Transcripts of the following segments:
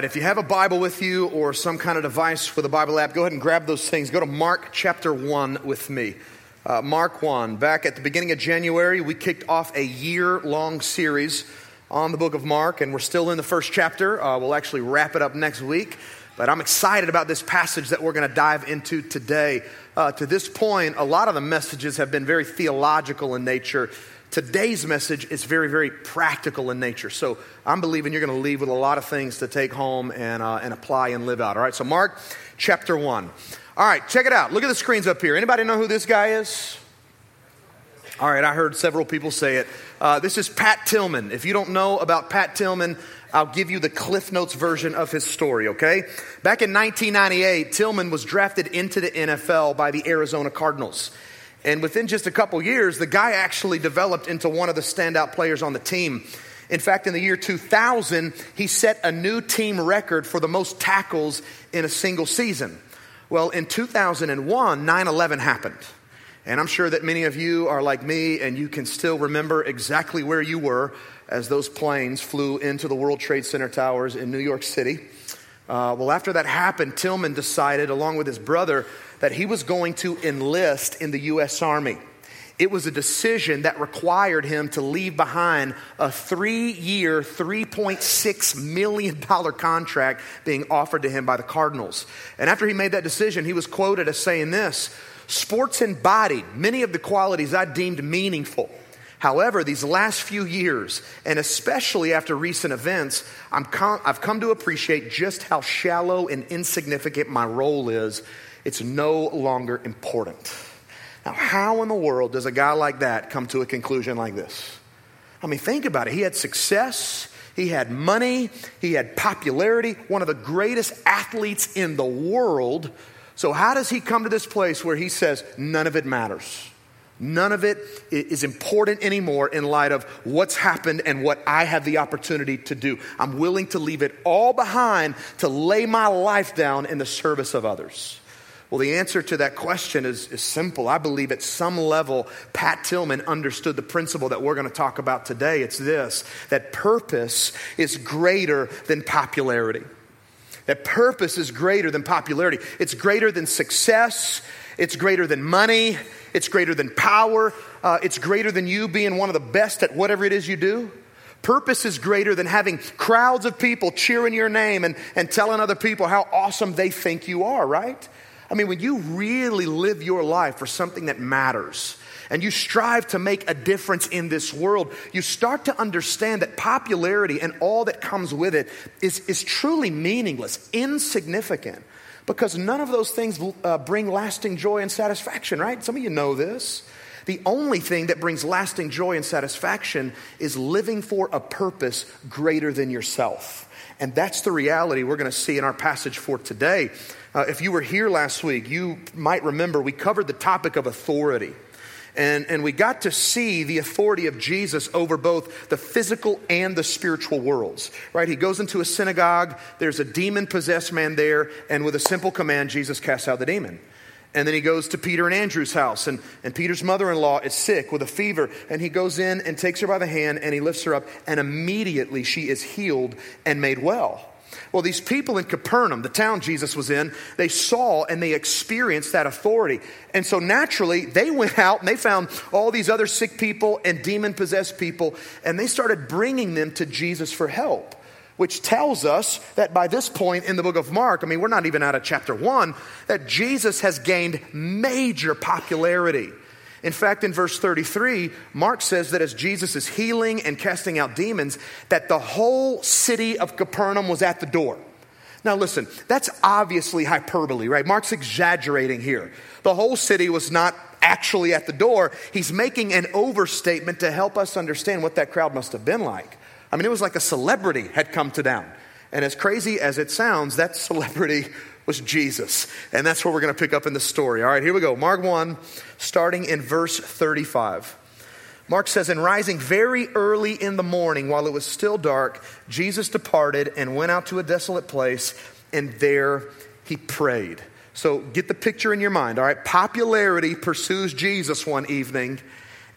right, if you have a Bible with you or some kind of device with a Bible app, go ahead and grab those things. Go to Mark chapter 1 with me. Uh, Mark 1. Back at the beginning of January, we kicked off a year long series on the book of Mark, and we're still in the first chapter. Uh, we'll actually wrap it up next week. But I'm excited about this passage that we're going to dive into today. Uh, to this point, a lot of the messages have been very theological in nature. Today's message is very, very practical in nature. So I'm believing you're going to leave with a lot of things to take home and, uh, and apply and live out. All right, so Mark chapter 1. All right, check it out. Look at the screens up here. Anybody know who this guy is? All right, I heard several people say it. Uh, this is Pat Tillman. If you don't know about Pat Tillman, I'll give you the Cliff Notes version of his story, okay? Back in 1998, Tillman was drafted into the NFL by the Arizona Cardinals. And within just a couple years, the guy actually developed into one of the standout players on the team. In fact, in the year 2000, he set a new team record for the most tackles in a single season. Well, in 2001, 9 11 happened. And I'm sure that many of you are like me and you can still remember exactly where you were as those planes flew into the World Trade Center towers in New York City. Uh, well, after that happened, Tillman decided, along with his brother, that he was going to enlist in the U.S. Army. It was a decision that required him to leave behind a three year, $3.6 million contract being offered to him by the Cardinals. And after he made that decision, he was quoted as saying this Sports embodied many of the qualities I deemed meaningful. However, these last few years, and especially after recent events, i have come to appreciate just how shallow and insignificant my role is it's no longer important. Now, how in the world does a guy like that come to a conclusion like this? I mean, think about it. He had success, he had money, he had popularity, one of the greatest athletes in the world. So, how does he come to this place where he says, none of it matters? None of it is important anymore in light of what's happened and what I have the opportunity to do. I'm willing to leave it all behind to lay my life down in the service of others. Well, the answer to that question is, is simple. I believe at some level, Pat Tillman understood the principle that we're going to talk about today. It's this that purpose is greater than popularity. That purpose is greater than popularity. It's greater than success. It's greater than money. It's greater than power. Uh, it's greater than you being one of the best at whatever it is you do. Purpose is greater than having crowds of people cheering your name and, and telling other people how awesome they think you are, right? I mean, when you really live your life for something that matters and you strive to make a difference in this world, you start to understand that popularity and all that comes with it is, is truly meaningless, insignificant, because none of those things uh, bring lasting joy and satisfaction, right? Some of you know this. The only thing that brings lasting joy and satisfaction is living for a purpose greater than yourself. And that's the reality we're going to see in our passage for today. Uh, if you were here last week, you might remember we covered the topic of authority. And, and we got to see the authority of Jesus over both the physical and the spiritual worlds, right? He goes into a synagogue, there's a demon possessed man there, and with a simple command, Jesus casts out the demon. And then he goes to Peter and Andrew's house, and, and Peter's mother in law is sick with a fever. And he goes in and takes her by the hand, and he lifts her up, and immediately she is healed and made well. Well, these people in Capernaum, the town Jesus was in, they saw and they experienced that authority. And so naturally, they went out and they found all these other sick people and demon possessed people, and they started bringing them to Jesus for help. Which tells us that by this point in the book of Mark, I mean, we're not even out of chapter one, that Jesus has gained major popularity. In fact, in verse 33, Mark says that as Jesus is healing and casting out demons, that the whole city of Capernaum was at the door. Now, listen, that's obviously hyperbole, right? Mark's exaggerating here. The whole city was not actually at the door. He's making an overstatement to help us understand what that crowd must have been like. I mean, it was like a celebrity had come to town. And as crazy as it sounds, that celebrity was Jesus. And that's where we're going to pick up in the story. All right, here we go. Mark 1, starting in verse 35. Mark says, And rising very early in the morning, while it was still dark, Jesus departed and went out to a desolate place, and there he prayed. So get the picture in your mind, all right? Popularity pursues Jesus one evening,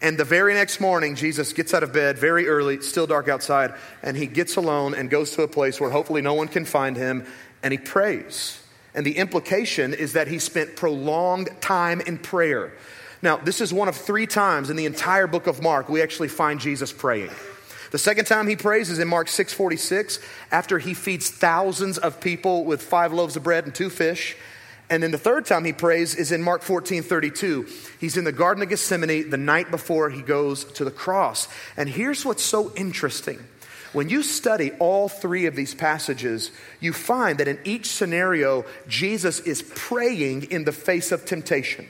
And the very next morning, Jesus gets out of bed very early, still dark outside, and he gets alone and goes to a place where hopefully no one can find him, and he prays. And the implication is that he spent prolonged time in prayer. Now, this is one of three times in the entire book of Mark we actually find Jesus praying. The second time he prays is in Mark 6:46 after he feeds thousands of people with 5 loaves of bread and 2 fish. And then the third time he prays is in Mark 14 32. He's in the Garden of Gethsemane the night before he goes to the cross. And here's what's so interesting. When you study all three of these passages, you find that in each scenario, Jesus is praying in the face of temptation.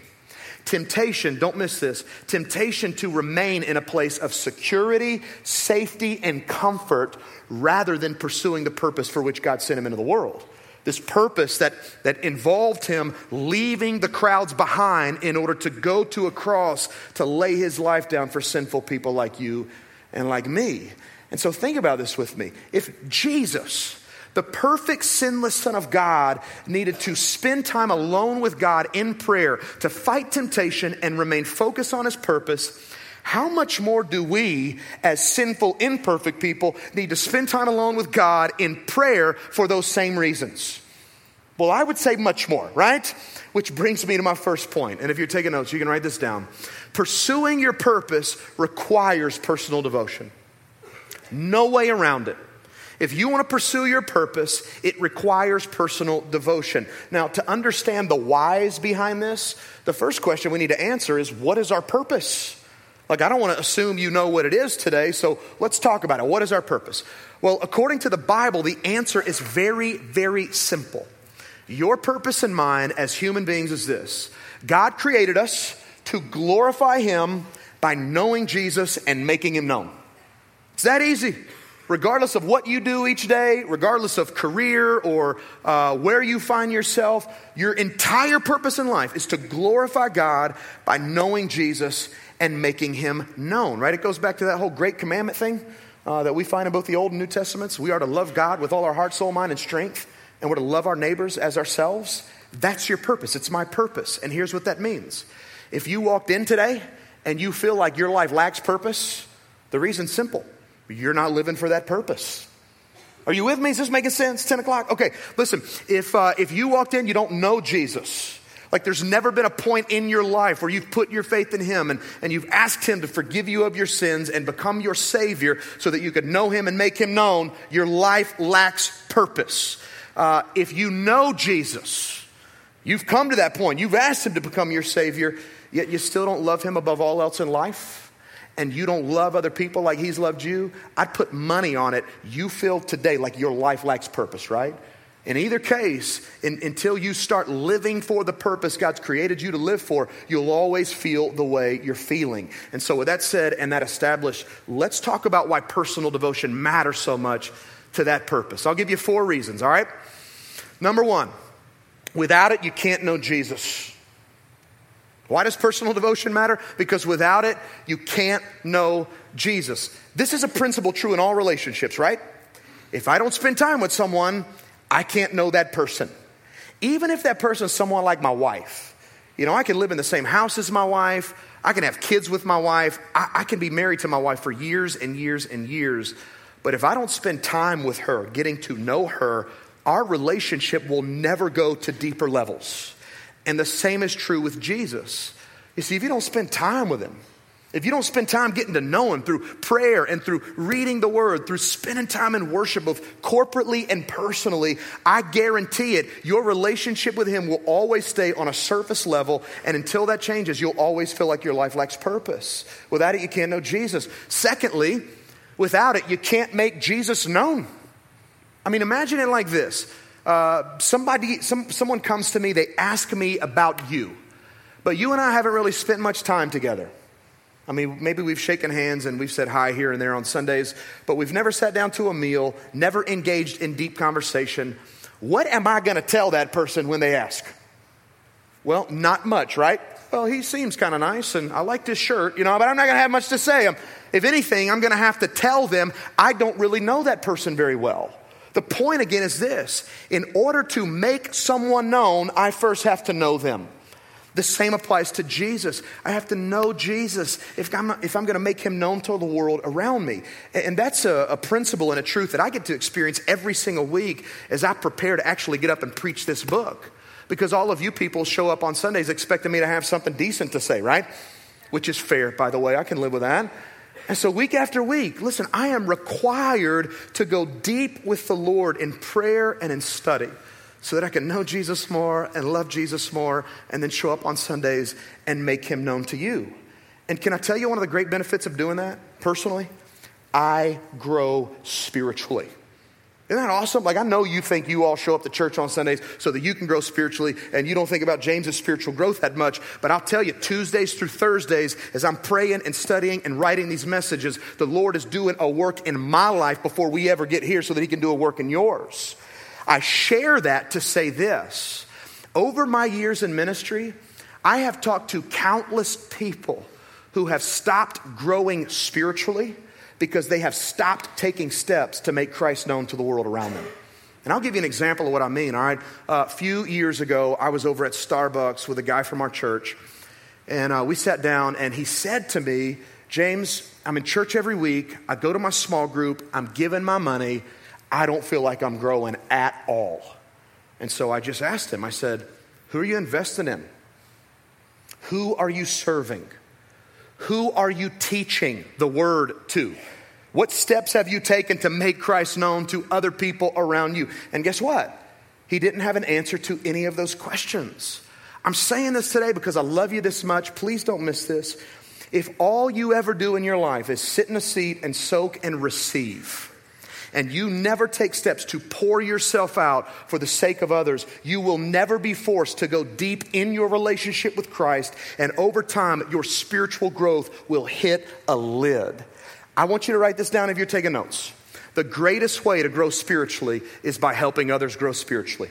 Temptation, don't miss this, temptation to remain in a place of security, safety, and comfort rather than pursuing the purpose for which God sent him into the world. This purpose that, that involved him leaving the crowds behind in order to go to a cross to lay his life down for sinful people like you and like me. And so think about this with me. If Jesus, the perfect sinless Son of God, needed to spend time alone with God in prayer to fight temptation and remain focused on his purpose, how much more do we, as sinful, imperfect people, need to spend time alone with God in prayer for those same reasons? Well, I would say much more, right? Which brings me to my first point. And if you're taking notes, you can write this down. Pursuing your purpose requires personal devotion. No way around it. If you want to pursue your purpose, it requires personal devotion. Now, to understand the whys behind this, the first question we need to answer is what is our purpose? Like, I don't want to assume you know what it is today, so let's talk about it. What is our purpose? Well, according to the Bible, the answer is very, very simple. Your purpose and mine as human beings is this God created us to glorify Him by knowing Jesus and making Him known. That easy. Regardless of what you do each day, regardless of career or uh, where you find yourself, your entire purpose in life is to glorify God by knowing Jesus and making Him known, right? It goes back to that whole great commandment thing uh, that we find in both the Old and New Testaments. We are to love God with all our heart, soul, mind, and strength, and we're to love our neighbors as ourselves. That's your purpose. It's my purpose. And here's what that means. If you walked in today and you feel like your life lacks purpose, the reason's simple you're not living for that purpose. Are you with me? Is this making sense? 10 o'clock? Okay, listen, if, uh, if you walked in, you don't know Jesus. Like there's never been a point in your life where you've put your faith in Him and, and you've asked Him to forgive you of your sins and become your Savior so that you could know Him and make Him known, your life lacks purpose. Uh, if you know Jesus, you've come to that point, you've asked Him to become your Savior, yet you still don't love Him above all else in life and you don't love other people like he's loved you, I'd put money on it. You feel today like your life lacks purpose, right? In either case, in, until you start living for the purpose God's created you to live for, you'll always feel the way you're feeling. And so, with that said and that established, let's talk about why personal devotion matters so much to that purpose. I'll give you four reasons, all right? Number one, without it, you can't know Jesus. Why does personal devotion matter? Because without it, you can't know Jesus. This is a principle true in all relationships, right? If I don't spend time with someone, I can't know that person. Even if that person is someone like my wife. You know, I can live in the same house as my wife, I can have kids with my wife, I, I can be married to my wife for years and years and years. But if I don't spend time with her, getting to know her, our relationship will never go to deeper levels. And the same is true with Jesus. You see, if you don't spend time with him, if you don't spend time getting to know him through prayer and through reading the word, through spending time in worship, both corporately and personally, I guarantee it, your relationship with him will always stay on a surface level. And until that changes, you'll always feel like your life lacks purpose. Without it, you can't know Jesus. Secondly, without it, you can't make Jesus known. I mean, imagine it like this uh, somebody, some, someone comes to me, they ask me about you, but you and I haven't really spent much time together. I mean, maybe we've shaken hands and we've said hi here and there on Sundays, but we've never sat down to a meal, never engaged in deep conversation. What am I going to tell that person when they ask? Well, not much, right? Well, he seems kind of nice and I like his shirt, you know, but I'm not going to have much to say. If anything, I'm going to have to tell them I don't really know that person very well. The point again is this in order to make someone known, I first have to know them. The same applies to Jesus. I have to know Jesus if I'm, if I'm going to make him known to the world around me. And that's a, a, principle and a truth that I get to experience every single week as I prepare to actually get up and preach this book. Because all of you people show up on Sundays expecting me to have something decent to say, right? Which is fair, by the way. I can live with that. And so, week after week, listen, I am required to go deep with the Lord in prayer and in study so that I can know Jesus more and love Jesus more and then show up on Sundays and make him known to you. And can I tell you one of the great benefits of doing that personally? I grow spiritually. Isn't that awesome? Like, I know you think you all show up to church on Sundays so that you can grow spiritually, and you don't think about James's spiritual growth that much. But I'll tell you, Tuesdays through Thursdays, as I'm praying and studying and writing these messages, the Lord is doing a work in my life before we ever get here so that He can do a work in yours. I share that to say this. Over my years in ministry, I have talked to countless people who have stopped growing spiritually because they have stopped taking steps to make Christ known to the world around them. And I'll give you an example of what I mean. All right, uh, a few years ago, I was over at Starbucks with a guy from our church, and uh, we sat down, and he said to me, James, I'm in church every week. I go to my small group. I'm giving my money. I don't feel like I'm growing at all. And so I just asked him, I said, Who are you investing in? Who are you serving? Who are you teaching the word to? What steps have you taken to make Christ known to other people around you? And guess what? He didn't have an answer to any of those questions. I'm saying this today because I love you this much. Please don't miss this. If all you ever do in your life is sit in a seat and soak and receive, and you never take steps to pour yourself out for the sake of others, you will never be forced to go deep in your relationship with Christ. And over time, your spiritual growth will hit a lid. I want you to write this down if you're taking notes. The greatest way to grow spiritually is by helping others grow spiritually.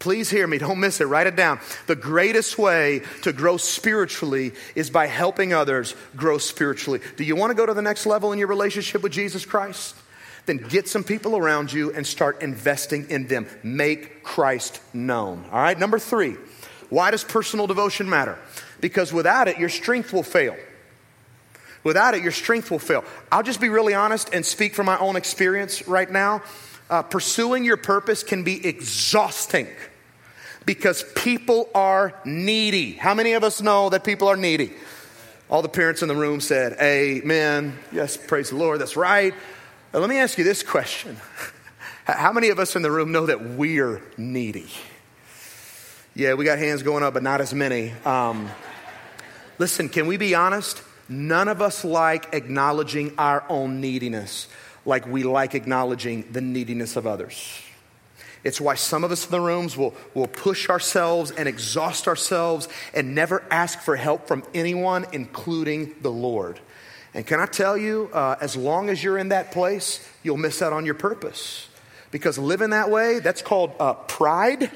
Please hear me, don't miss it, write it down. The greatest way to grow spiritually is by helping others grow spiritually. Do you want to go to the next level in your relationship with Jesus Christ? Then get some people around you and start investing in them. Make Christ known. All right, number three, why does personal devotion matter? Because without it, your strength will fail. Without it, your strength will fail. I'll just be really honest and speak from my own experience right now. Uh, pursuing your purpose can be exhausting because people are needy. How many of us know that people are needy? All the parents in the room said, Amen. Yes, praise the Lord. That's right. Let me ask you this question How many of us in the room know that we're needy? Yeah, we got hands going up, but not as many. Um, listen, can we be honest? None of us like acknowledging our own neediness like we like acknowledging the neediness of others. It's why some of us in the rooms will, will push ourselves and exhaust ourselves and never ask for help from anyone, including the Lord. And can I tell you, uh, as long as you're in that place, you'll miss out on your purpose. Because living that way, that's called uh, pride.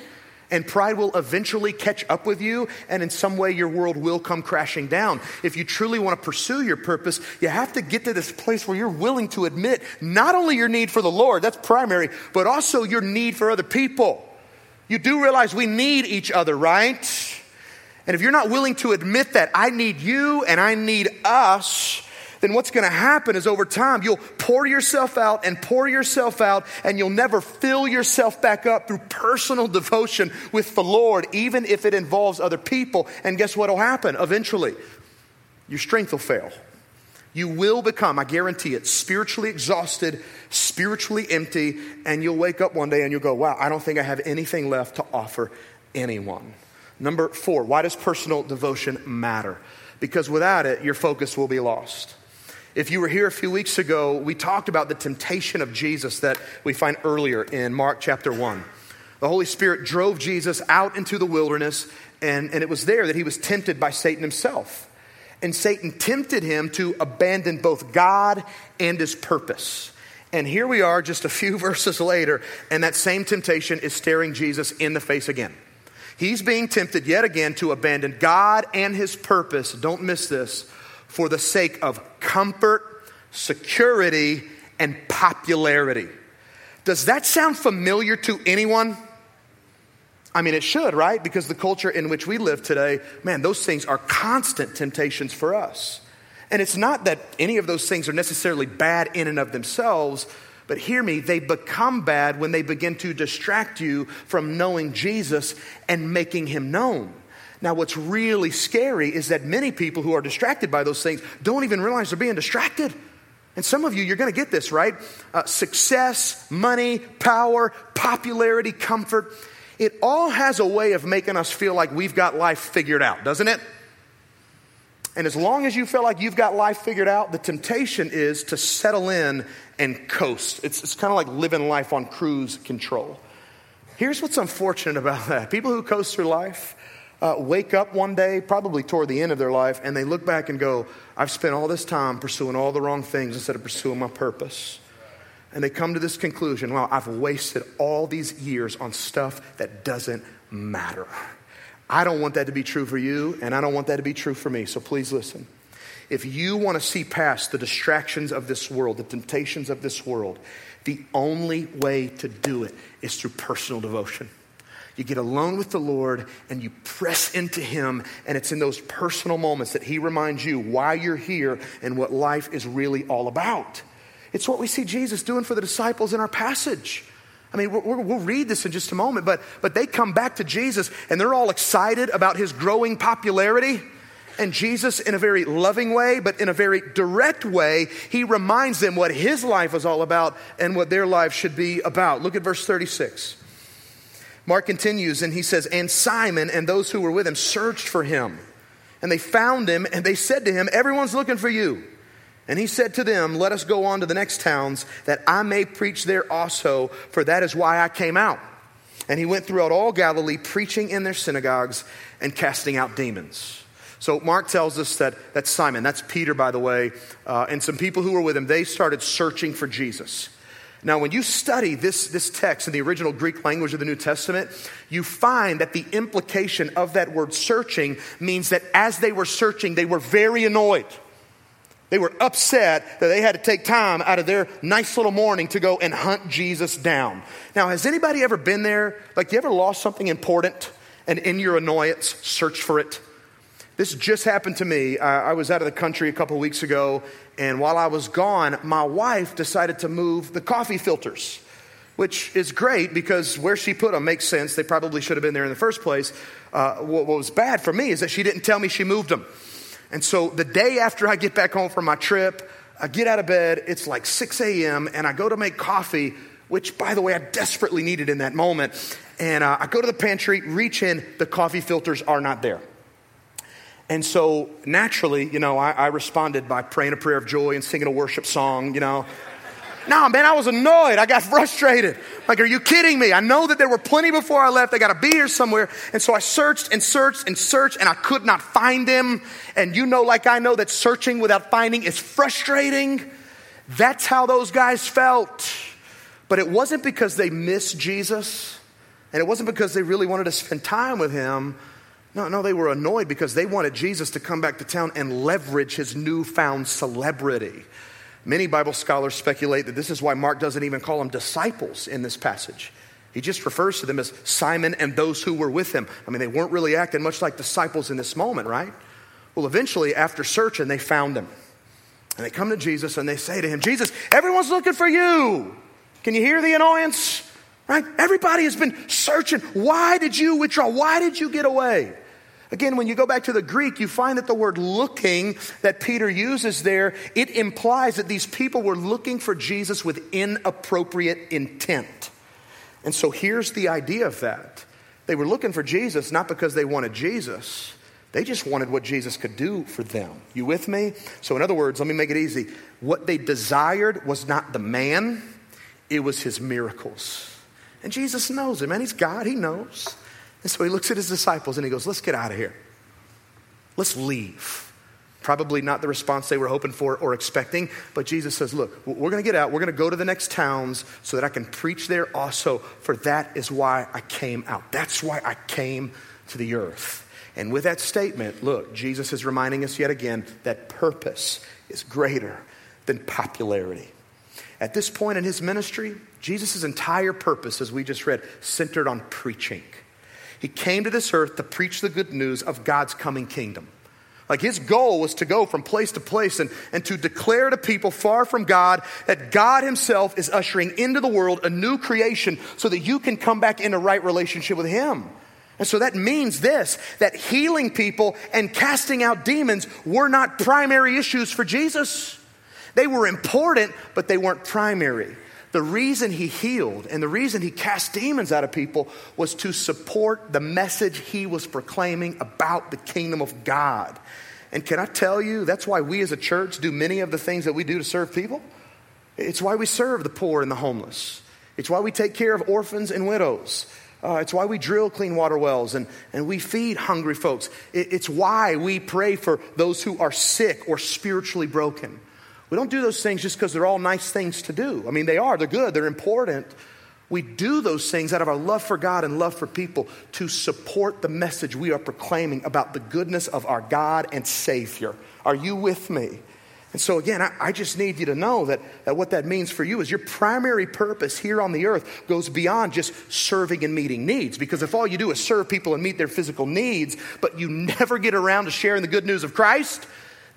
And pride will eventually catch up with you, and in some way, your world will come crashing down. If you truly want to pursue your purpose, you have to get to this place where you're willing to admit not only your need for the Lord, that's primary, but also your need for other people. You do realize we need each other, right? And if you're not willing to admit that, I need you and I need us, then what's going to happen is over time, you'll pour yourself out and pour yourself out, and you'll never fill yourself back up through personal devotion with the Lord, even if it involves other people. And guess what will happen? Eventually, your strength will fail. You will become, I guarantee it, spiritually exhausted, spiritually empty, and you'll wake up one day and you'll go, wow, I don't think I have anything left to offer anyone. Number four, why does personal devotion matter? Because without it, your focus will be lost. If you were here a few weeks ago, we talked about the temptation of Jesus that we find earlier in Mark chapter 1. The Holy Spirit drove Jesus out into the wilderness, and, and it was there that he was tempted by Satan himself. And Satan tempted him to abandon both God and his purpose. And here we are just a few verses later, and that same temptation is staring Jesus in the face again. He's being tempted yet again to abandon God and his purpose. Don't miss this for the sake of comfort, security, and popularity. Does that sound familiar to anyone? I mean, it should, right? Because the culture in which we live today, man, those things are constant temptations for us. And it's not that any of those things are necessarily bad in and of themselves, but hear me, they become bad when they begin to distract you from knowing Jesus and making him known. Now, what's really scary is that many people who are distracted by those things don't even realize they're being distracted. And some of you, you're going to get this, right? Uh, success, money, power, popularity, comfort. It all has a way of making us feel like we've got life figured out, doesn't it? And as long as you feel like you've got life figured out, the temptation is to settle in and coast. It's, it's kind of like living life on cruise control. Here's what's unfortunate about that people who coast through life, uh, wake up one day, probably toward the end of their life, and they look back and go, I've spent all this time pursuing all the wrong things instead of pursuing my purpose. And they come to this conclusion well, I've wasted all these years on stuff that doesn't matter. I don't want that to be true for you, and I don't want that to be true for me. So please listen. If you want to see past the distractions of this world, the temptations of this world, the only way to do it is through personal devotion. You get alone with the Lord and you press into Him, and it's in those personal moments that He reminds you why you're here and what life is really all about. It's what we see Jesus doing for the disciples in our passage. I mean, we will read this in just a moment, but, but they come back to Jesus and they're all excited about his growing popularity. And Jesus, in a very loving way, but in a very direct way, he reminds them what his life was all about and what their life should be about. Look at verse 36. Mark continues and he says, And Simon and those who were with him searched for him. And they found him and they said to him, Everyone's looking for you. And he said to them, Let us go on to the next towns that I may preach there also, for that is why I came out. And he went throughout all Galilee, preaching in their synagogues and casting out demons. So Mark tells us that that's Simon, that's Peter, by the way, uh, and some people who were with him, they started searching for Jesus. Now, when you study this, this text in the original Greek language of the New Testament, you find that the implication of that word searching means that as they were searching, they were very annoyed. They were upset that they had to take time out of their nice little morning to go and hunt Jesus down. Now, has anybody ever been there? Like, you ever lost something important and in your annoyance, search for it? This just happened to me. I was out of the country a couple weeks ago, and while I was gone, my wife decided to move the coffee filters, which is great because where she put them makes sense. They probably should have been there in the first place. Uh, what, what was bad for me is that she didn't tell me she moved them. And so the day after I get back home from my trip, I get out of bed, it's like 6 a.m., and I go to make coffee, which, by the way, I desperately needed in that moment. And uh, I go to the pantry, reach in, the coffee filters are not there. And so naturally, you know, I, I, responded by praying a prayer of joy and singing a worship song, you know. No, man, I was annoyed. I got frustrated. Like, are you kidding me? I know that there were plenty before I left. They got to be here somewhere. And so I searched and searched and searched, and I could not find them. And you know, like I know, that searching without finding is frustrating. That's how those guys felt. But it wasn't because they missed Jesus, and it wasn't because they really wanted to spend time with him. No, no, they were annoyed because they wanted Jesus to come back to town and leverage his newfound celebrity. Many Bible scholars speculate that this is why Mark doesn't even call them disciples in this passage. He just refers to them as Simon and those who were with him. I mean, they weren't really acting much like disciples in this moment, right? Well, eventually, after searching, they found him. And they come to Jesus and they say to him, Jesus, everyone's looking for you. Can you hear the annoyance? Right? Everybody has been searching. Why did you withdraw? Why did you get away? Again, when you go back to the Greek, you find that the word looking that Peter uses there, it implies that these people were looking for Jesus with inappropriate intent. And so here's the idea of that. They were looking for Jesus not because they wanted Jesus, they just wanted what Jesus could do for them. You with me? So, in other words, let me make it easy. What they desired was not the man, it was his miracles. And Jesus knows him, and he's God, he knows. And so he looks at his disciples and he goes, Let's get out of here. Let's leave. Probably not the response they were hoping for or expecting, but Jesus says, Look, we're going to get out. We're going to go to the next towns so that I can preach there also, for that is why I came out. That's why I came to the earth. And with that statement, look, Jesus is reminding us yet again that purpose is greater than popularity. At this point in his ministry, Jesus' entire purpose, as we just read, centered on preaching. He came to this earth to preach the good news of God's coming kingdom. Like his goal was to go from place to place and, and to declare to people far from God that God himself is ushering into the world a new creation so that you can come back into right relationship with him. And so that means this that healing people and casting out demons were not primary issues for Jesus. They were important, but they weren't primary. The reason he healed and the reason he cast demons out of people was to support the message he was proclaiming about the kingdom of God. And can I tell you, that's why we as a church do many of the things that we do to serve people. It's why we serve the poor and the homeless. It's why we take care of orphans and widows. Uh, it's why we drill clean water wells and, and we feed hungry folks. It, it's why we pray for those who are sick or spiritually broken. We don't do those things just because they're all nice things to do. I mean, they are, they're good, they're important. We do those things out of our love for God and love for people to support the message we are proclaiming about the goodness of our God and Savior. Are you with me? And so, again, I, I, just need you to know that, that what that means for you is your primary purpose here on the earth goes beyond just serving and meeting needs. Because if all you do is serve people and meet their physical needs, but you never get around to sharing the good news of Christ,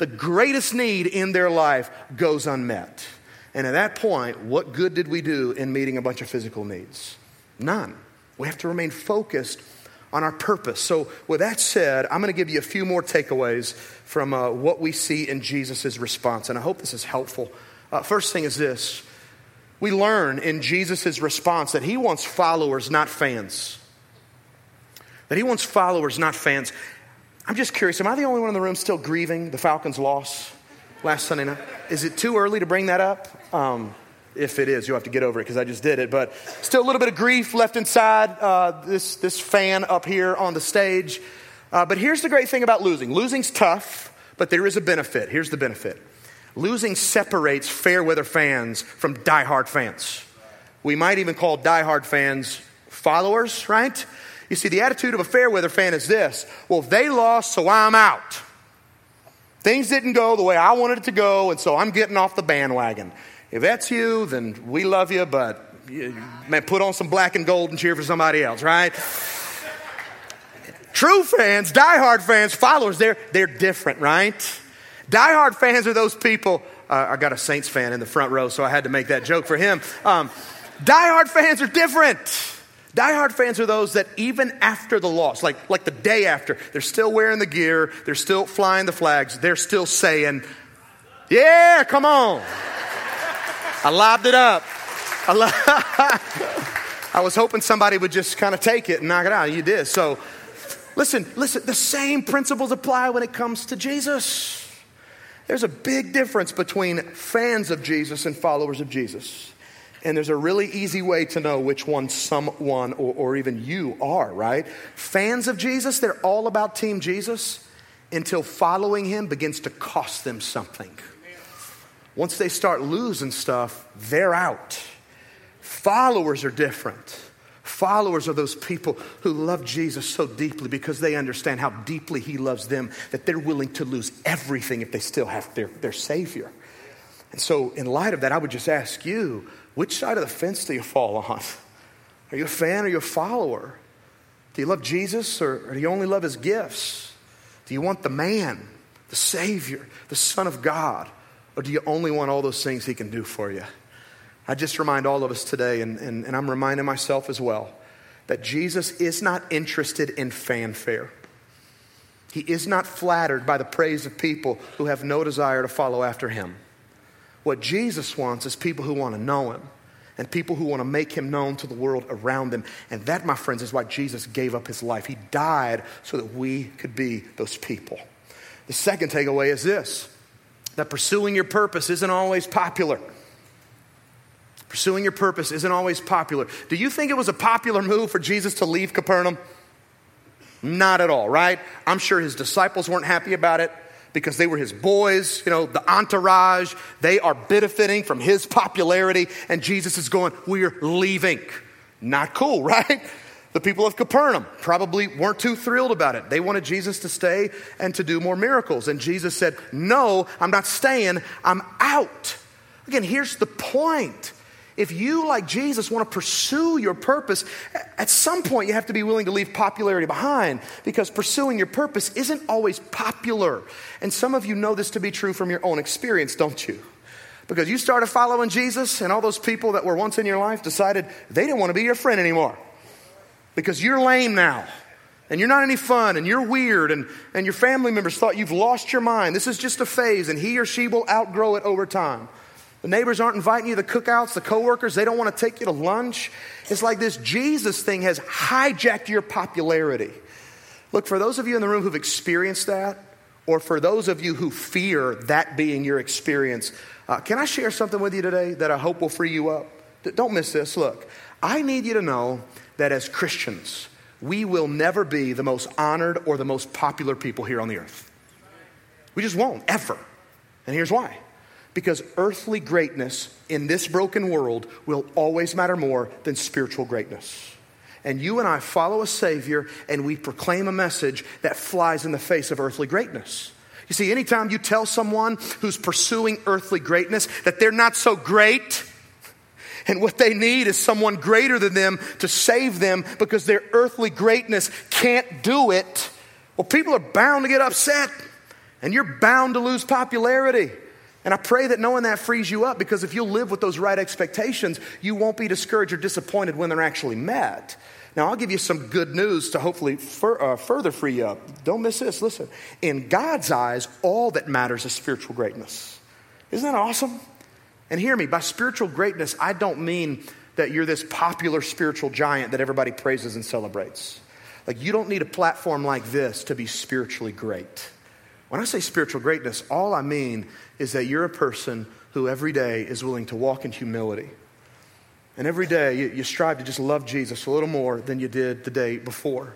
the greatest need in their life goes unmet. And at that point, what good did we do in meeting a bunch of physical needs? None. We have to remain focused on our purpose. So, with that said, I'm going to give you a few more takeaways from uh, what we see in Jesus' response, and I hope this is helpful. Uh, first thing is this we learn in Jesus' response that he wants followers, not fans. That he wants followers, not fans. I'm just curious, am I the only one in the room still grieving the Falcons' loss last Sunday night? Is it too early to bring that up? Um, if it is, you'll have to get over it because I just did it. But still a little bit of grief left inside uh, this, this fan up here on the stage. Uh, but here's the great thing about losing losing's tough, but there is a benefit. Here's the benefit losing separates fair weather fans from diehard fans. We might even call diehard fans followers, right? You see, the attitude of a fair weather fan is this well, they lost, so I'm out. Things didn't go the way I wanted it to go, and so I'm getting off the bandwagon. If that's you, then we love you, but man, put on some black and gold and cheer for somebody else, right? True fans, diehard fans, followers, they're, they're different, right? Diehard fans are those people. Uh, I got a Saints fan in the front row, so I had to make that joke for him. Um, diehard fans are different. Diehard fans are those that even after the loss, like, like the day after, they're still wearing the gear, they're still flying the flags, they're still saying, Yeah, come on. I lobbed it up. I, lo- I was hoping somebody would just kind of take it and knock it out. You did. So listen, listen, the same principles apply when it comes to Jesus. There's a big difference between fans of Jesus and followers of Jesus. And there's a really easy way to know which one someone or, or even you are, right? Fans of Jesus, they're all about Team Jesus until following him begins to cost them something. Once they start losing stuff, they're out. Followers are different. Followers are those people who love Jesus so deeply because they understand how deeply he loves them that they're willing to lose everything if they still have their, their Savior. And so, in light of that, I would just ask you which side of the fence do you fall on? Are you a fan or you a follower? Do you love Jesus or, or do you only love his gifts? Do you want the man, the Savior, the Son of God? Or do you only want all those things he can do for you? I just remind all of us today, and, and, and I'm reminding myself as well, that Jesus is not interested in fanfare. He is not flattered by the praise of people who have no desire to follow after him. What Jesus wants is people who want to know him and people who want to make him known to the world around them. And that, my friends, is why Jesus gave up his life. He died so that we could be those people. The second takeaway is this that pursuing your purpose isn't always popular. Pursuing your purpose isn't always popular. Do you think it was a popular move for Jesus to leave Capernaum? Not at all, right? I'm sure his disciples weren't happy about it because they were his boys, you know, the entourage. They are benefiting from his popularity, and Jesus is going, We're leaving. Not cool, right? The people of Capernaum probably weren't too thrilled about it. They wanted Jesus to stay and to do more miracles. And Jesus said, No, I'm not staying, I'm out. Again, here's the point if you, like Jesus, want to pursue your purpose, at some point you have to be willing to leave popularity behind because pursuing your purpose isn't always popular. And some of you know this to be true from your own experience, don't you? Because you started following Jesus, and all those people that were once in your life decided they didn't want to be your friend anymore because you're lame now and you're not any fun and you're weird and, and your family members thought you've lost your mind. This is just a phase and he or she will outgrow it over time. The neighbors aren't inviting you to cookouts, the coworkers, they don't want to take you to lunch. It's like this Jesus thing has hijacked your popularity. Look, for those of you in the room who've experienced that, or for those of you who fear that being your experience, uh, can I share something with you today that I hope will free you up? Don't miss this. Look, I need you to know that as Christians, we will never be the most honored or the most popular people here on the earth. We just won't, ever. And here's why because earthly greatness in this broken world will always matter more than spiritual greatness. And you and I follow a Savior and we proclaim a message that flies in the face of earthly greatness. You see, anytime you tell someone who's pursuing earthly greatness that they're not so great, and what they need is someone greater than them to save them because their earthly greatness can't do it, well, people are bound to get upset and you're bound to lose popularity. And I pray that knowing that frees you up because if you'll live with those right expectations, you won't be discouraged or disappointed when they're actually met. Now, I'll give you some good news to hopefully fur, uh, further free you up. Don't miss this. Listen, in God's eyes, all that matters is spiritual greatness. Isn't that awesome? And hear me, by spiritual greatness, I don't mean that you're this popular spiritual giant that everybody praises and celebrates. Like, you don't need a platform like this to be spiritually great. When I say spiritual greatness, all I mean is that you're a person who every day is willing to walk in humility. And every day you, you, strive to just love Jesus a little more than you did the day before.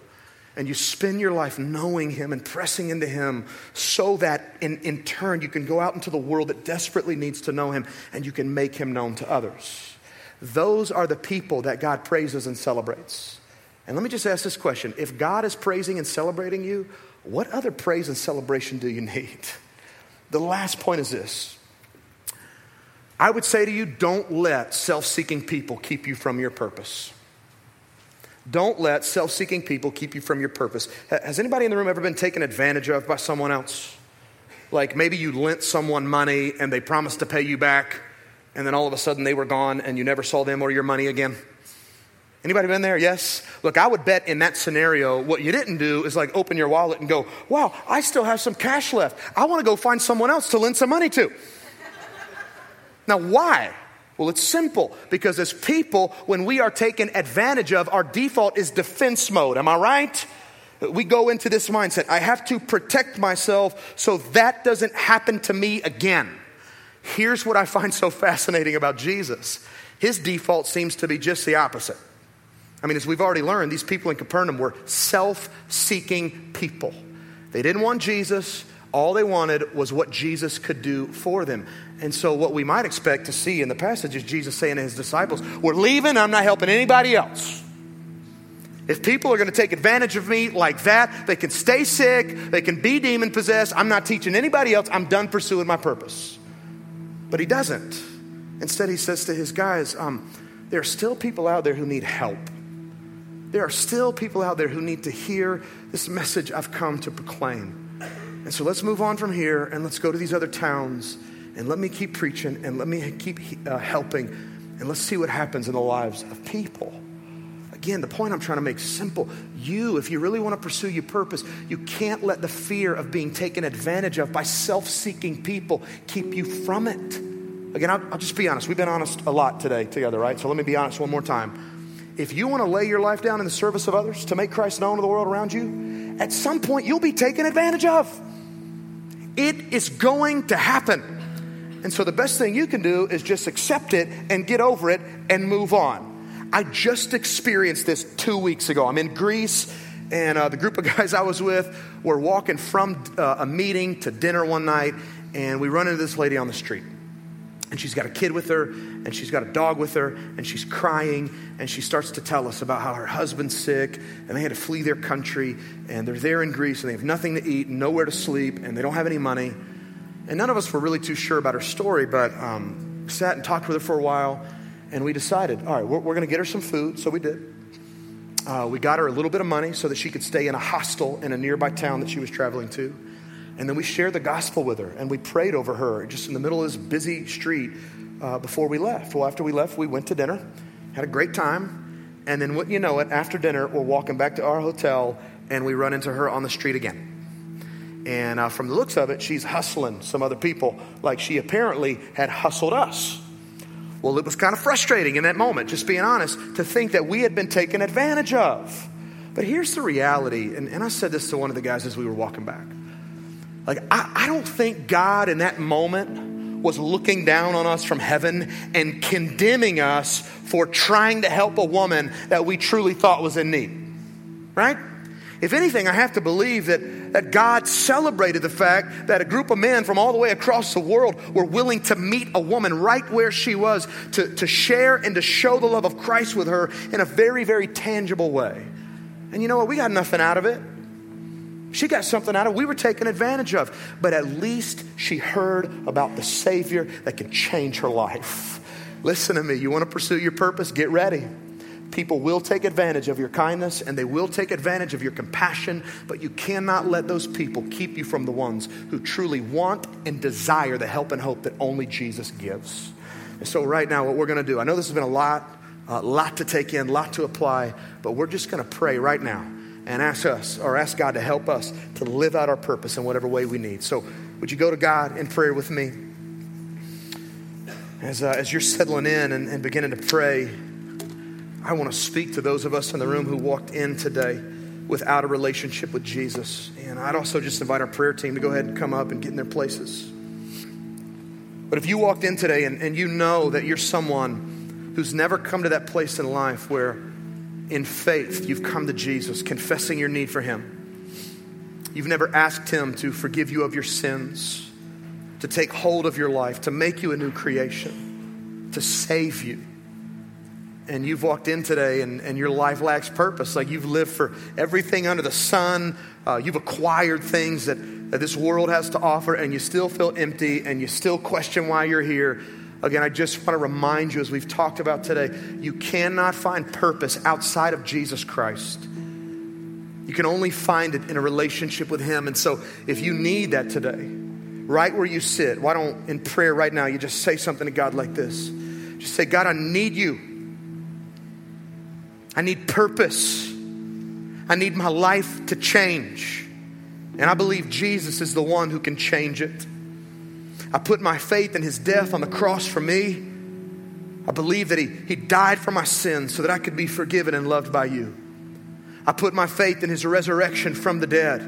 And you spend your life knowing Him and pressing into Him so that in, in turn you can go out into the world that desperately needs to know Him and you can make Him known to others. Those are the people that God praises and celebrates. And let me just ask this question if God is praising and celebrating you, what other praise and celebration do you need? The last point is this I would say to you, don't let self seeking people keep you from your purpose. Don't let self seeking people keep you from your purpose. Has anybody in the room ever been taken advantage of by someone else? Like maybe you lent someone money and they promised to pay you back, and then all of a sudden they were gone and you never saw them or your money again? Anybody been there? Yes? Look, I would bet in that scenario, what you didn't do is like open your wallet and go, wow, I still have some cash left. I want to go find someone else to lend some money to. now, why? Well, it's simple because as people, when we are taken advantage of, our default is defense mode. Am I right? We go into this mindset I have to protect myself so that doesn't happen to me again. Here's what I find so fascinating about Jesus his default seems to be just the opposite. I mean, as we've already learned, these people in Capernaum were self seeking people. They didn't want Jesus, all they wanted was what Jesus could do for them. And so, what we might expect to see in the passage is Jesus saying to his disciples, We're leaving, I'm not helping anybody else. If people are going to take advantage of me like that, they can stay sick, they can be demon possessed. I'm not teaching anybody else. I'm done pursuing my purpose. But he doesn't. Instead, he says to his guys, um, There are still people out there who need help. There are still people out there who need to hear this message I've come to proclaim. And so let's move on from here and let's go to these other towns and let me keep preaching and let me keep uh, helping and let's see what happens in the lives of people. Again, the point I'm trying to make simple. You, if you really want to pursue your purpose, you can't let the fear of being taken advantage of by self seeking people keep you from it. Again, I'll, I'll just be honest. We've been honest a lot today together, right? So let me be honest one more time if you want to lay your life down in the service of others to make Christ known to the world around you, at some point you'll be taken advantage of. It is going to happen. And so the best thing you can do is just accept it and get over it and move on. I just experienced this two weeks ago. I'm in Greece, and uh, the group of guys I was with were walking from uh, a meeting to dinner one night, and we run into this lady on the street and she's got a kid with her, and she's got a dog with her, and she's crying, and she starts to tell us about how her husband's sick, and they had to flee their country, and they're there in Greece, and they have nothing to eat, and nowhere to sleep, and they don't have any money. And none of us were really too sure about her story, but um, sat and talked with her for a while, And we decided, all right, we're, we're going to get her some food. So we did. Uh, we got her a little bit of money so that she could stay in a hostel in a nearby town that she was traveling to. And then we shared the gospel with her and we prayed over her just in the middle of this busy street uh, before we left. Well, after we left, we went to dinner, had a great time. And then, what you know it, after dinner, we're walking back to our hotel and we run into her on the street again. And uh, from the looks of it, she's hustling some other people like she apparently had hustled us. Well, it was kind of frustrating in that moment, just being honest, to think that we had been taken advantage of. But here's the reality, and, and I said this to one of the guys as we were walking back. Like, I, I don't think God in that moment was looking down on us from heaven and condemning us for trying to help a woman that we truly thought was in need. Right? If anything, I have to believe that, that God celebrated the fact that a group of men from all the way across the world were willing to meet a woman right where she was to, to share and to show the love of Christ with her in a very, very tangible way. And you know what? We got nothing out of it. She got something out of it we were taken advantage of. But at least she heard about the Savior that can change her life. Listen to me. You want to pursue your purpose? Get ready. People will take advantage of your kindness and they will take advantage of your compassion, but you cannot let those people keep you from the ones who truly want and desire the help and hope that only Jesus gives. And so, right now, what we're going to do, I know this has been a lot, a lot to take in, a lot to apply, but we're just going to pray right now and ask us or ask God to help us to live out our purpose in whatever way we need. So, would you go to God in prayer with me? As, uh, as you're settling in and, and beginning to pray, I want to speak to those of us in the room who walked in today without a relationship with Jesus. And I'd also just invite our prayer team to go ahead and come up and get in their places. But if you walked in today and, and you know that you're someone who's never come to that place in life where, in faith, you've come to Jesus, confessing your need for Him, you've never asked Him to forgive you of your sins, to take hold of your life, to make you a new creation, to save you and you've walked in today and, and your life lacks purpose. Like you've lived for everything under the sun, uh, you've acquired things that, that this world has to offer, and you still feel empty and you still question why you're here. Again, I just want to remind you, as we've talked about today, you cannot find purpose outside of Jesus Christ. You can only find it in a relationship with Him. And so, if you need that today, right where you sit, why don't in prayer right now you just say something to God like this? Just say, God, I need you. I need purpose. I need my life to change. And I believe Jesus is the one who can change it. I put my faith in his death on the cross for me. I believe that he, he died for my sins so that I could be forgiven and loved by you. I put my faith in his resurrection from the dead.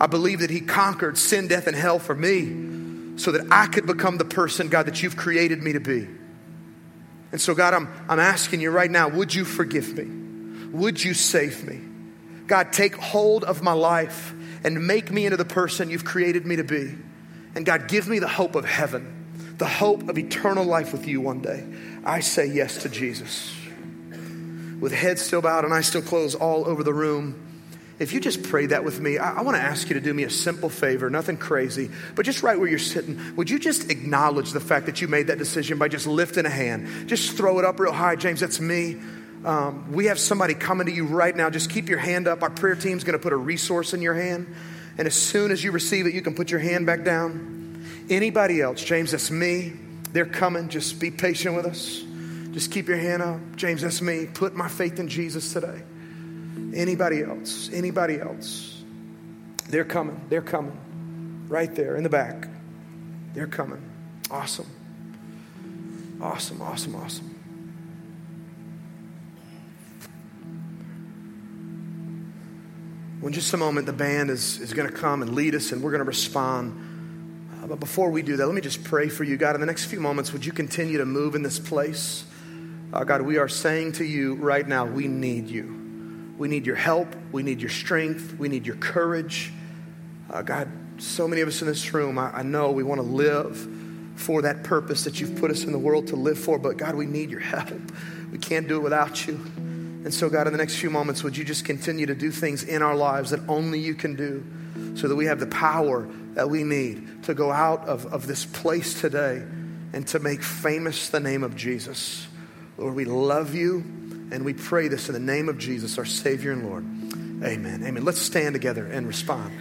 I believe that he conquered sin, death, and hell for me so that I could become the person, God, that you've created me to be. And so, God, I'm, I'm asking you right now would you forgive me? Would you save me? God, take hold of my life and make me into the person you've created me to be. And God, give me the hope of heaven, the hope of eternal life with you one day. I say yes to Jesus. With heads still bowed and eyes still closed all over the room, if you just pray that with me, I, I want to ask you to do me a simple favor, nothing crazy, but just right where you're sitting, would you just acknowledge the fact that you made that decision by just lifting a hand? Just throw it up real high. James, that's me. Um, we have somebody coming to you right now. Just keep your hand up. Our prayer team's going to put a resource in your hand. And as soon as you receive it, you can put your hand back down. Anybody else? James, that's me. They're coming. Just be patient with us. Just keep your hand up. James, that's me. Put my faith in Jesus today. Anybody else? Anybody else? They're coming. They're coming. Right there in the back. They're coming. Awesome. Awesome, awesome, awesome. Well, in just a moment, the band is, is going to come and lead us, and we're going to respond. But before we do that, let me just pray for you. God, in the next few moments, would you continue to move in this place? Uh, God, we are saying to you right now, we need you. We need your help. We need your strength. We need your courage. Uh, God, so many of us in this room, I, I know we want to live for that purpose that you've put us in the world to live for, but God, we need your help. We can't do it without you. And so, God, in the next few moments, would you just continue to do things in our lives that only you can do so that we have the power that we need to go out of, of this place today and to make famous the name of Jesus Lord, we love you and we pray this in the name of Jesus, our Savior and Lord. Amen. Amen. Let's stand together and respond.